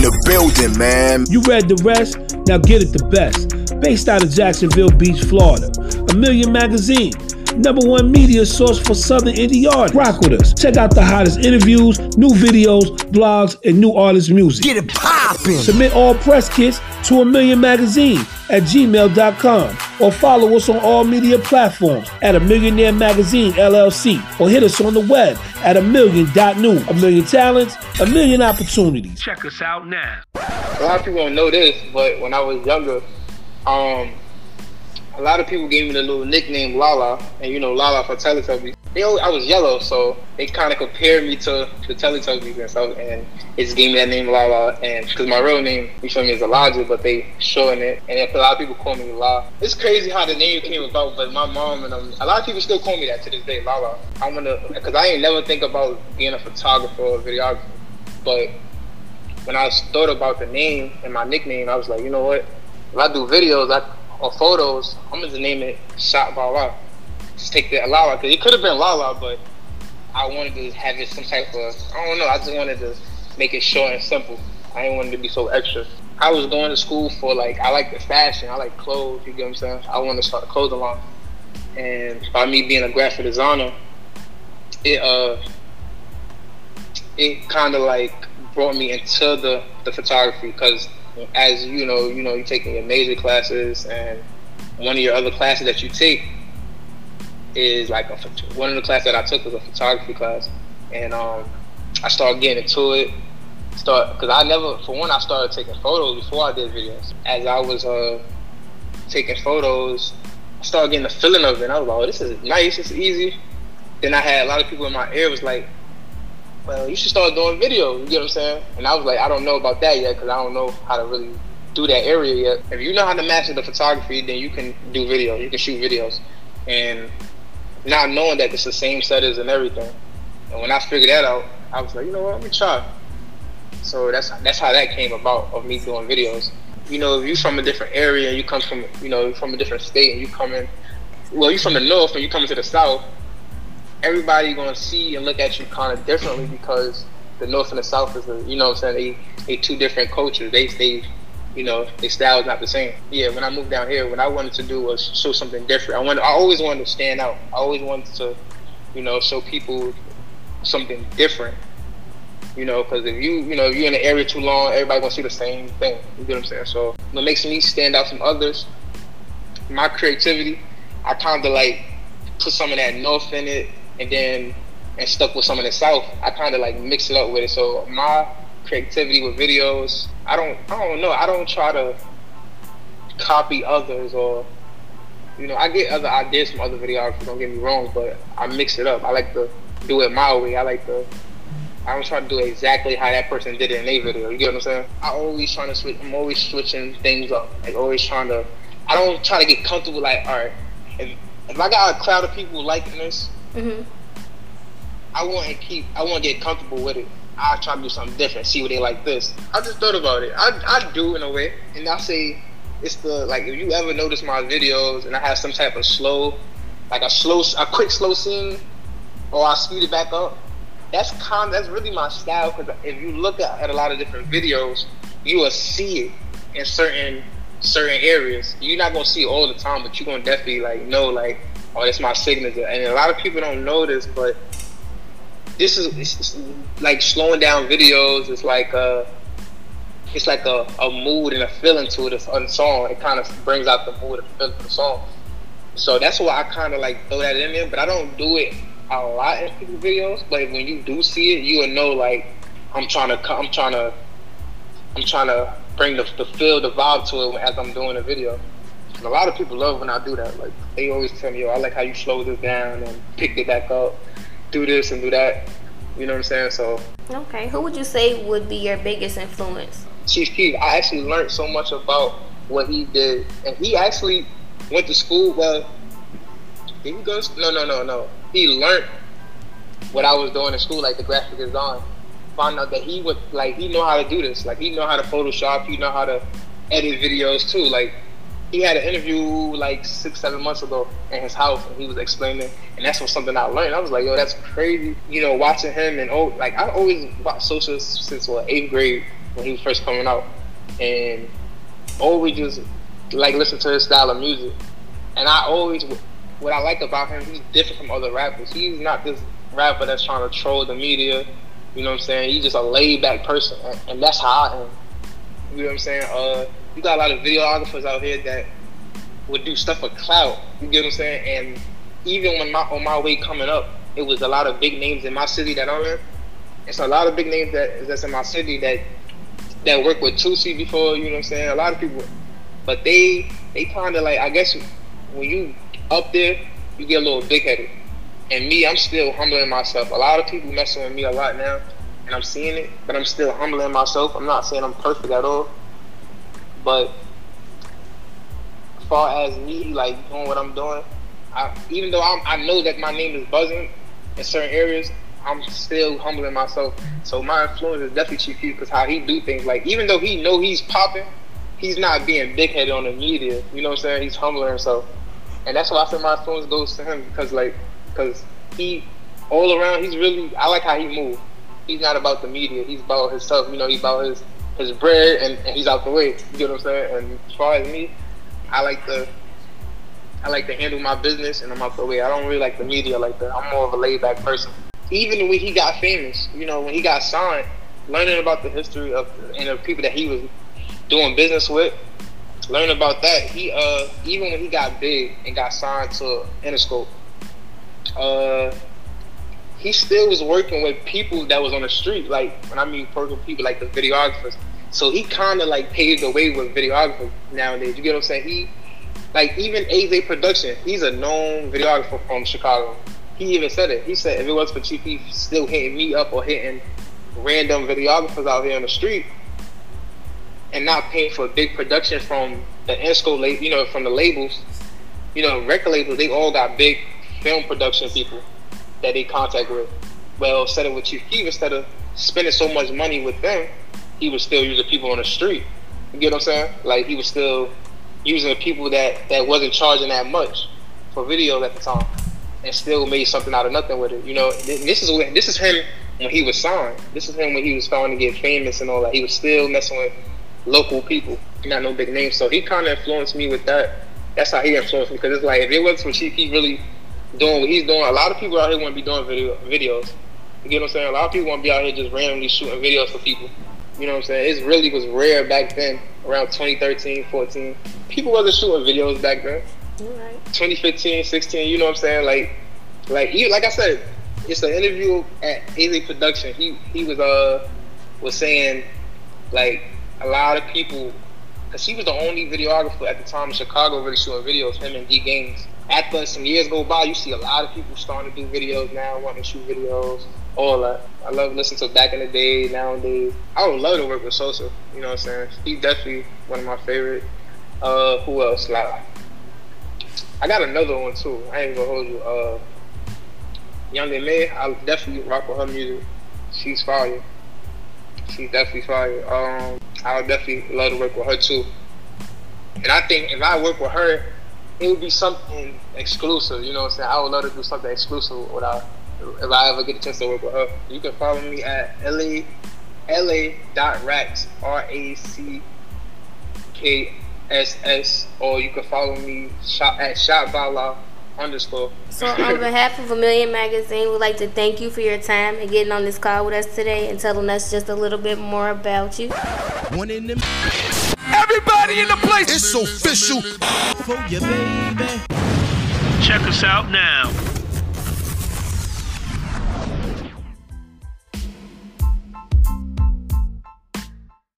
in the building, man. You read the rest, now get it the best. Based out of Jacksonville Beach, Florida. A Million Magazine. Number one media source for Southern indie art. Rock with us. Check out the hottest interviews, new videos, blogs, and new artist music. Get it poppin'. Submit all press kits to a million magazine at gmail.com or follow us on all media platforms at a millionaire magazine LLC or hit us on the web at a million.new. A million talents, a million opportunities. Check us out now. A lot of people don't know this, but when I was younger, um, a lot of people gave me the little nickname Lala, and you know Lala for Teletubbies. They always, I was yellow, so they kind of compared me to the Teletubbies and stuff, and it just gave me that name Lala. And because my real name, you feel me, is Elijah, but they showing it, and a lot of people call me Lala. It's crazy how the name came about, but my mom and um, a lot of people still call me that to this day, Lala. I'm gonna, because I ain't never think about being a photographer or videographer, but when I thought about the name and my nickname, I was like, you know what? If I do videos, I or photos, I'm gonna name it Shot by Lala. Just take the Lala because it could have been Lala, but I wanted to have it some type of I don't know. I just wanted to make it short and simple. I didn't want it to be so extra. I was going to school for like I like the fashion, I like clothes. You get what I'm saying? I wanted to start a clothing line, and by me being a graphic designer, it uh it kind of like brought me into the the photography because as you know, you know, you're taking your major classes, and one of your other classes that you take is like a, one of the classes that I took was a photography class, and um, I started getting into it. Start because I never, for one, I started taking photos before I did videos. As I was uh, taking photos, I started getting the feeling of it. And I was like, oh, this is nice, it's easy. Then I had a lot of people in my ear was like, well, you should start doing video. You get what I'm saying? And I was like, I don't know about that yet because I don't know how to really do that area yet. If you know how to master the photography, then you can do video. You can shoot videos. And not knowing that it's the same setters and everything. And when I figured that out, I was like, you know what, let me try. So that's that's how that came about of me doing videos. You know, if you from a different area you come from, you know, from a different state and you come in, well, you're from the north and you come into the south, everybody gonna see and look at you kind of differently because the north and the south is, a, you know, what I'm saying they they two different cultures. They they, you know, their style is not the same. Yeah, when I moved down here, what I wanted to do was show something different. I wanted, I always wanted to stand out. I always wanted to, you know, show people something different. You know, because if you, you know, you're in the area too long, everybody gonna see the same thing. You get what I'm saying? So what makes me stand out from others, my creativity, I kind of like put some of that north in it and then and stuck with some of the south. I kind of like mix it up with it. So my creativity with videos, I don't, I don't know. I don't try to copy others or, you know, I get other ideas from other videographers. Don't get me wrong, but I mix it up. I like to do it my way. I like to. I don't try to do exactly how that person did it in their video. You get what I'm saying? I always trying to switch. I'm always switching things up. Like always trying to. I don't try to get comfortable. Like, all right, if, if I got a crowd of people liking this, Mm-hmm. I want to keep. I want to get comfortable with it. I try to do something different. See what they like this. I just thought about it. I I do in a way, and I say it's the like if you ever notice my videos and I have some type of slow, like a slow, a quick slow scene, or I speed it back up. That's kind. That's really my style. Because if you look at, at a lot of different videos, you will see it in certain certain areas. You're not gonna see it all the time, but you're gonna definitely like know like oh, that's my signature. And a lot of people don't know this, but this is like slowing down videos. It's like a, it's like a, a mood and a feeling to it. A song. It kind of brings out the mood and feeling of the song. So that's why I kind of like throw that in there. But I don't do it a lot in people's videos. But when you do see it, you will know like I'm trying to I'm trying to I'm trying to bring the, the feel, the vibe to it as I'm doing a video. And a lot of people love when I do that. Like they always tell me, "Yo, I like how you slow this down and pick it back up, do this and do that." You know what I'm saying? So. Okay, who would you say would be your biggest influence? Chief Keef. I actually learned so much about what he did, and he actually went to school. Well, did he go? No, no, no, no. He learned what I was doing in school, like the graphic design. Found out that he would like he know how to do this. Like he know how to Photoshop. He know how to edit videos too. Like he had an interview like six, seven months ago in his house, and he was explaining, and that's what something I learned. I was like, yo, that's crazy. You know, watching him and oh, like I always watched Sosa since what eighth grade, when he was first coming out, and always just like listen to his style of music. And I always, what I like about him, he's different from other rappers. He's not this rapper that's trying to troll the media. You know what I'm saying? He's just a laid back person, and that's how I am. You know what I'm saying? Uh, you got a lot of videographers out here that would do stuff for clout. You get what I'm saying? And even when my on my way coming up, it was a lot of big names in my city that I'm in. It's a lot of big names that that's in my city that that worked with Tusi before. You know what I'm saying? A lot of people, but they they kind of like I guess when you up there, you get a little big headed. And me, I'm still humbling myself. A lot of people messing with me a lot now, and I'm seeing it, but I'm still humbling myself. I'm not saying I'm perfect at all, but as far as me like doing what I'm doing, I, even though I'm, I know that my name is buzzing in certain areas, I'm still humbling myself. So my influence is definitely Chief Keef because how he do things. Like even though he know he's popping, he's not being big headed on the media. You know what I'm saying? He's humbling himself, and that's why I say my influence goes to him because like because he all around he's really I like how he move. He's not about the media. He's about himself. You know, he's about his his bread and, and he's out the way. You know what I'm saying? And as far as me, I like to I like to handle my business and I'm out the way. I don't really like the media like that. I'm more of a laid back person. Even when he got famous, you know, when he got signed, learning about the history of and the people that he was doing business with, learning about that. He uh even when he got big and got signed to Interscope, uh he still was working with people that was on the street. Like when I mean working people like the videographers. So he kind of like paved the way with videographers nowadays. You get what I'm saying? He like even A-Zae Production, he's a known videographer from Chicago. He even said it. He said if it was for Chief, he's still hitting me up or hitting random videographers out here on the street and not paying for big production from the Interscope, you know, from the labels. You know, record labels, they all got big film production people that they contact with. Well, instead of with Chief Keef, instead of spending so much money with them, he was still using people on the street. You get what I'm saying? Like he was still using people that that wasn't charging that much for videos at the time, and still made something out of nothing with it. You know, this is this is him when he was signed. This is him when he was starting to get famous and all that. He was still messing with local people, not no big names. So he kind of influenced me with that. That's how he influenced me because it's like if it wasn't for Chief, he really doing what he's doing. A lot of people out here want to be doing video videos. You get what I'm saying? A lot of people want to be out here just randomly shooting videos for people. You know what I'm saying? It really was rare back then, around 2013, 14. People wasn't shooting videos back then. Right. 2015, 16. You know what I'm saying? Like, like you, like I said, it's an interview at Haley Production. He he was uh was saying like a lot of people, because he was the only videographer at the time in Chicago really shooting videos. Him and DGainz. After some years go by, you see a lot of people starting to do videos now, wanting to shoot videos all that. I love listening to back in the day, nowadays. I would love to work with Sosa. You know what I'm saying? He's definitely one of my favorite. Uh, who else? Like, I got another one too. I ain't gonna hold you. Uh, Young M.A, I definitely rock with her music. She's fire. She's definitely fire. Um, I would definitely love to work with her too. And I think if I work with her, it would be something exclusive. You know what I'm saying? I would love to do something exclusive with her if I ever get a chance to work with her. You can follow me at LA LA dot racks R A C K S S or you can follow me shop at shop underscore. So on behalf of a million magazine, we'd like to thank you for your time and getting on this call with us today and telling us just a little bit more about you. One in them. Everybody in the place. It's official. For you, baby. Check us out now